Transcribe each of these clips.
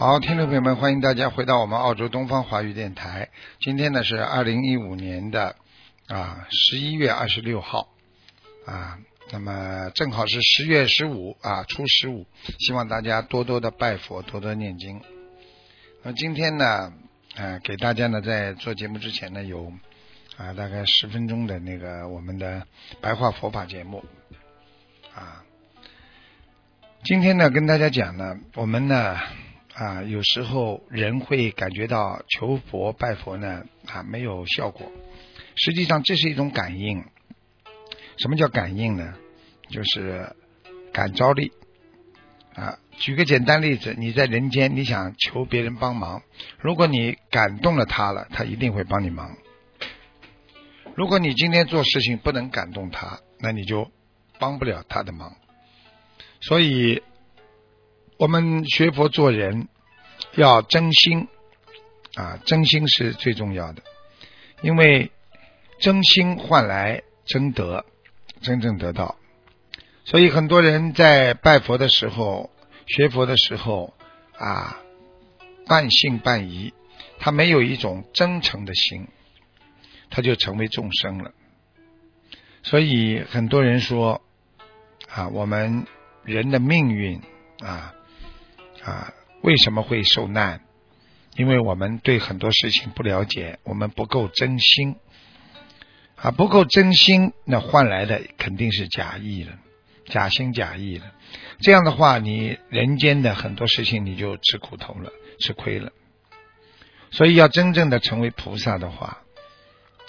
好，听众朋友们，欢迎大家回到我们澳洲东方华语电台。今天呢是二零一五年的啊十一月二十六号啊，那么正好是十月十五啊初十五，希望大家多多的拜佛，多多念经。那今天呢，呃，给大家呢在做节目之前呢有啊大概十分钟的那个我们的白话佛法节目啊。今天呢跟大家讲呢，我们呢。啊，有时候人会感觉到求佛拜佛呢啊没有效果，实际上这是一种感应。什么叫感应呢？就是感召力啊。举个简单例子，你在人间你想求别人帮忙，如果你感动了他了，他一定会帮你忙。如果你今天做事情不能感动他，那你就帮不了他的忙。所以。我们学佛做人要真心啊，真心是最重要的，因为真心换来真德，真正得到。所以很多人在拜佛的时候、学佛的时候啊，半信半疑，他没有一种真诚的心，他就成为众生了。所以很多人说啊，我们人的命运啊。啊，为什么会受难？因为我们对很多事情不了解，我们不够真心啊，不够真心，那换来的肯定是假意了，假心假意了。这样的话，你人间的很多事情你就吃苦头了，吃亏了。所以，要真正的成为菩萨的话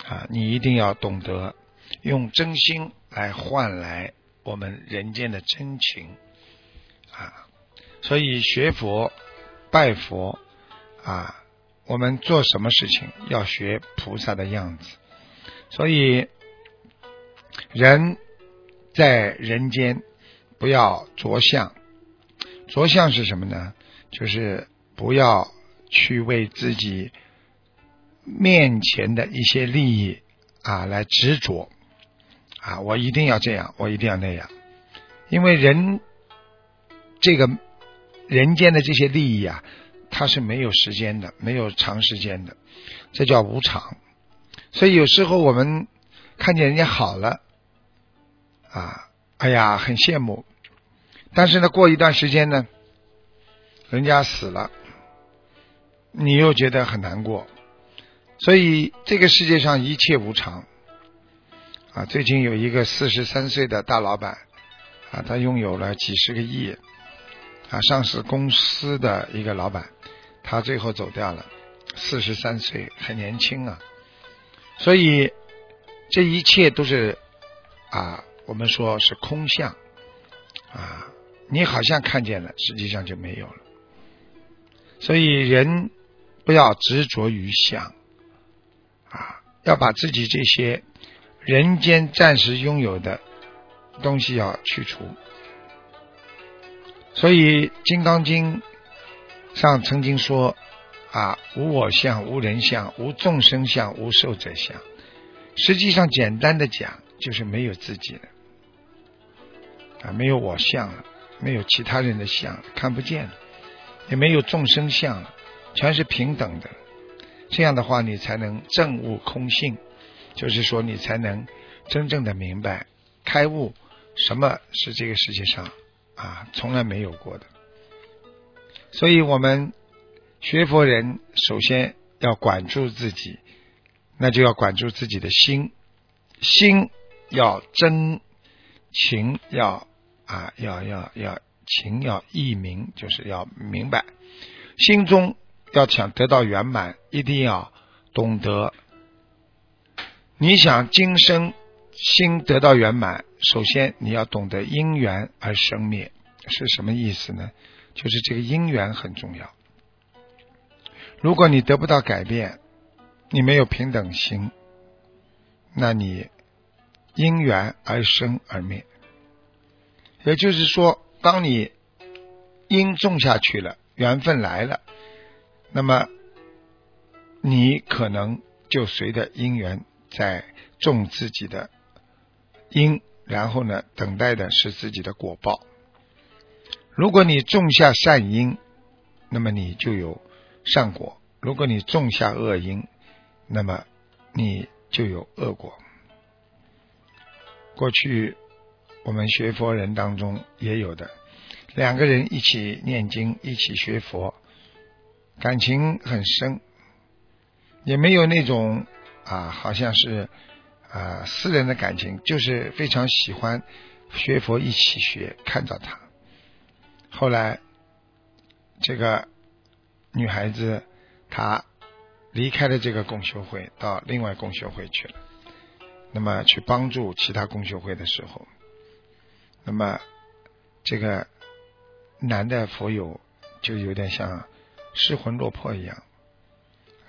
啊，你一定要懂得用真心来换来我们人间的真情啊。所以学佛、拜佛啊，我们做什么事情要学菩萨的样子。所以人在人间不要着相，着相是什么呢？就是不要去为自己面前的一些利益啊来执着啊，我一定要这样，我一定要那样，因为人这个。人间的这些利益啊，它是没有时间的，没有长时间的，这叫无常。所以有时候我们看见人家好了，啊，哎呀，很羡慕。但是呢，过一段时间呢，人家死了，你又觉得很难过。所以这个世界上一切无常。啊，最近有一个四十三岁的大老板，啊，他拥有了几十个亿。啊，上市公司的一个老板，他最后走掉了，四十三岁，很年轻啊。所以这一切都是啊，我们说是空相啊，你好像看见了，实际上就没有了。所以人不要执着于相啊，要把自己这些人间暂时拥有的东西要去除。所以《金刚经》上曾经说：“啊，无我相，无人相，无众生相，无寿者相。”实际上，简单的讲，就是没有自己了，啊，没有我相了，没有其他人的相，看不见了，也没有众生相了，全是平等的。这样的话，你才能证悟空性，就是说，你才能真正的明白开悟，什么是这个世界上。啊，从来没有过的。所以，我们学佛人首先要管住自己，那就要管住自己的心，心要真情，要啊，要要要情要意明，就是要明白，心中要想得到圆满，一定要懂得。你想今生心得到圆满。首先，你要懂得因缘而生灭是什么意思呢？就是这个因缘很重要。如果你得不到改变，你没有平等心，那你因缘而生而灭。也就是说，当你因种下去了，缘分来了，那么你可能就随着因缘在种自己的因，然后呢，等待的是自己的果报。如果你种下善因，那么你就有善果；如果你种下恶因，那么你就有恶果。过去我们学佛人当中也有的，两个人一起念经，一起学佛，感情很深，也没有那种啊，好像是啊私人的感情，就是非常喜欢学佛，一起学，看到他。后来这个女孩子她。离开了这个共修会，到另外共修会去了。那么去帮助其他共修会的时候，那么这个男的佛友就有点像失魂落魄一样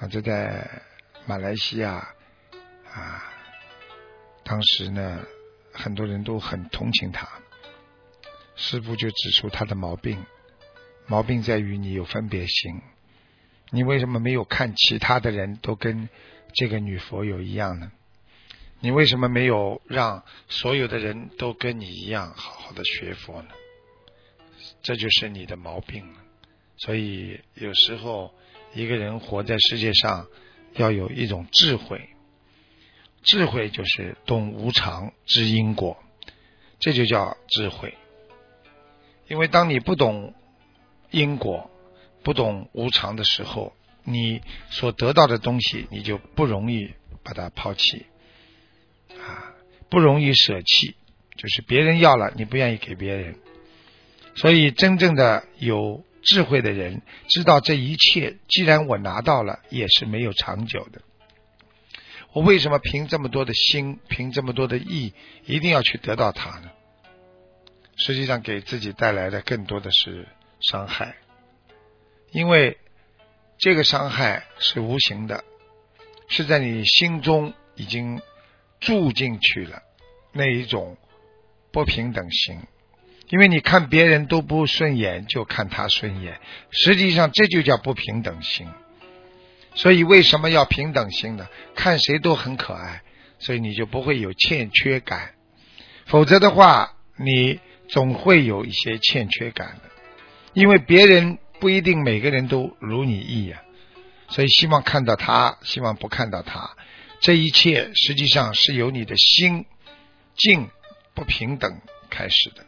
啊！这在马来西亚啊，当时呢，很多人都很同情他。师傅就指出他的毛病，毛病在于你有分别心。你为什么没有看其他的人都跟这个女佛友一样呢？你为什么没有让所有的人都跟你一样好好的学佛呢？这就是你的毛病了。所以有时候一个人活在世界上，要有一种智慧，智慧就是懂无常知因果，这就叫智慧。因为当你不懂因果。不懂无常的时候，你所得到的东西，你就不容易把它抛弃啊，不容易舍弃。就是别人要了，你不愿意给别人。所以，真正的有智慧的人，知道这一切，既然我拿到了，也是没有长久的。我为什么凭这么多的心，凭这么多的意，一定要去得到它呢？实际上，给自己带来的更多的是伤害。因为这个伤害是无形的，是在你心中已经住进去了那一种不平等心。因为你看别人都不顺眼，就看他顺眼，实际上这就叫不平等心。所以为什么要平等心呢？看谁都很可爱，所以你就不会有欠缺感。否则的话，你总会有一些欠缺感的，因为别人。不一定每个人都如你意呀，所以希望看到他，希望不看到他，这一切实际上是由你的心境不平等开始的。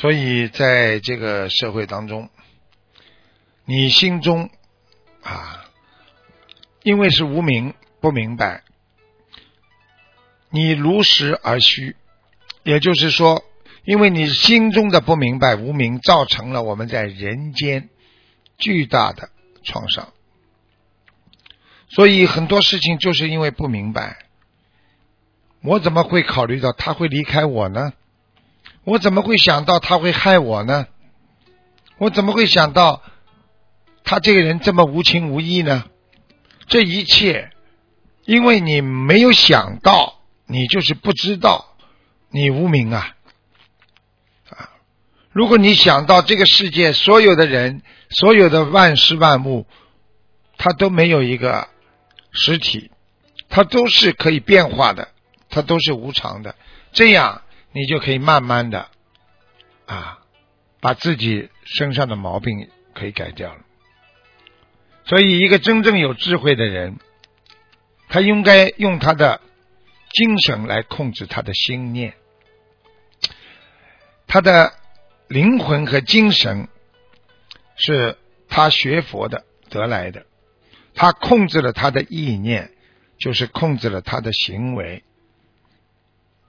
所以在这个社会当中。你心中啊，因为是无名不明白，你如实而虚，也就是说，因为你心中的不明白无名，造成了我们在人间巨大的创伤。所以很多事情就是因为不明白，我怎么会考虑到他会离开我呢？我怎么会想到他会害我呢？我怎么会想到？他这个人这么无情无义呢？这一切，因为你没有想到，你就是不知道，你无名啊啊！如果你想到这个世界所有的人，所有的万事万物，它都没有一个实体，它都是可以变化的，它都是无常的，这样你就可以慢慢的啊，把自己身上的毛病可以改掉了。所以，一个真正有智慧的人，他应该用他的精神来控制他的心念。他的灵魂和精神是他学佛的得来的，他控制了他的意念，就是控制了他的行为，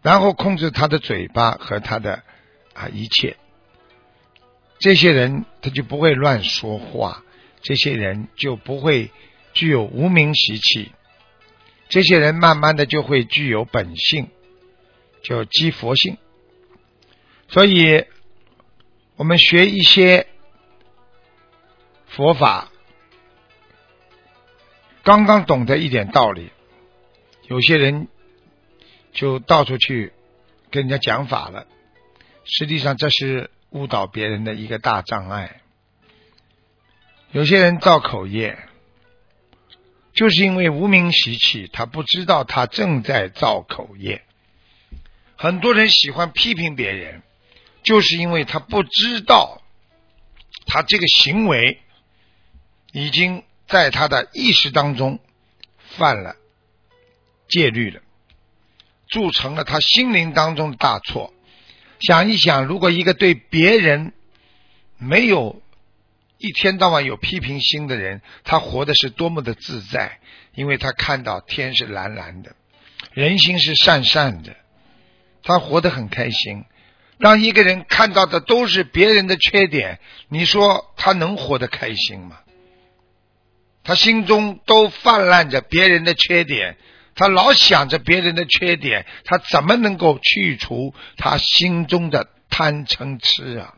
然后控制他的嘴巴和他的啊一切。这些人他就不会乱说话，这些人就不会具有无名习气，这些人慢慢的就会具有本性，就积佛性。所以，我们学一些佛法，刚刚懂得一点道理，有些人就到处去跟人家讲法了。实际上，这是误导别人的一个大障碍。有些人造口业，就是因为无名习气，他不知道他正在造口业。很多人喜欢批评别人，就是因为他不知道他这个行为已经在他的意识当中犯了戒律了，铸成了他心灵当中的大错。想一想，如果一个对别人没有一天到晚有批评心的人，他活的是多么的自在，因为他看到天是蓝蓝的，人心是善善的，他活得很开心。当一个人看到的都是别人的缺点，你说他能活得开心吗？他心中都泛滥着别人的缺点。他老想着别人的缺点，他怎么能够去除他心中的贪嗔痴啊？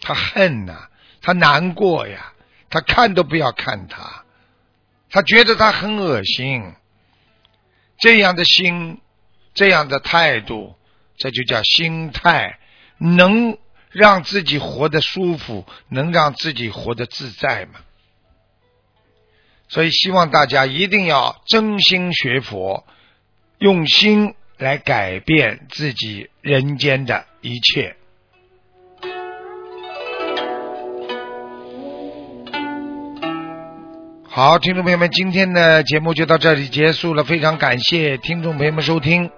他恨呐，他难过呀，他看都不要看他，他觉得他很恶心。这样的心，这样的态度，这就叫心态，能让自己活得舒服，能让自己活得自在吗？所以，希望大家一定要真心学佛，用心来改变自己人间的一切。好，听众朋友们，今天的节目就到这里结束了，非常感谢听众朋友们收听。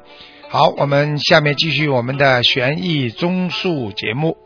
好，我们下面继续我们的悬疑综述节目。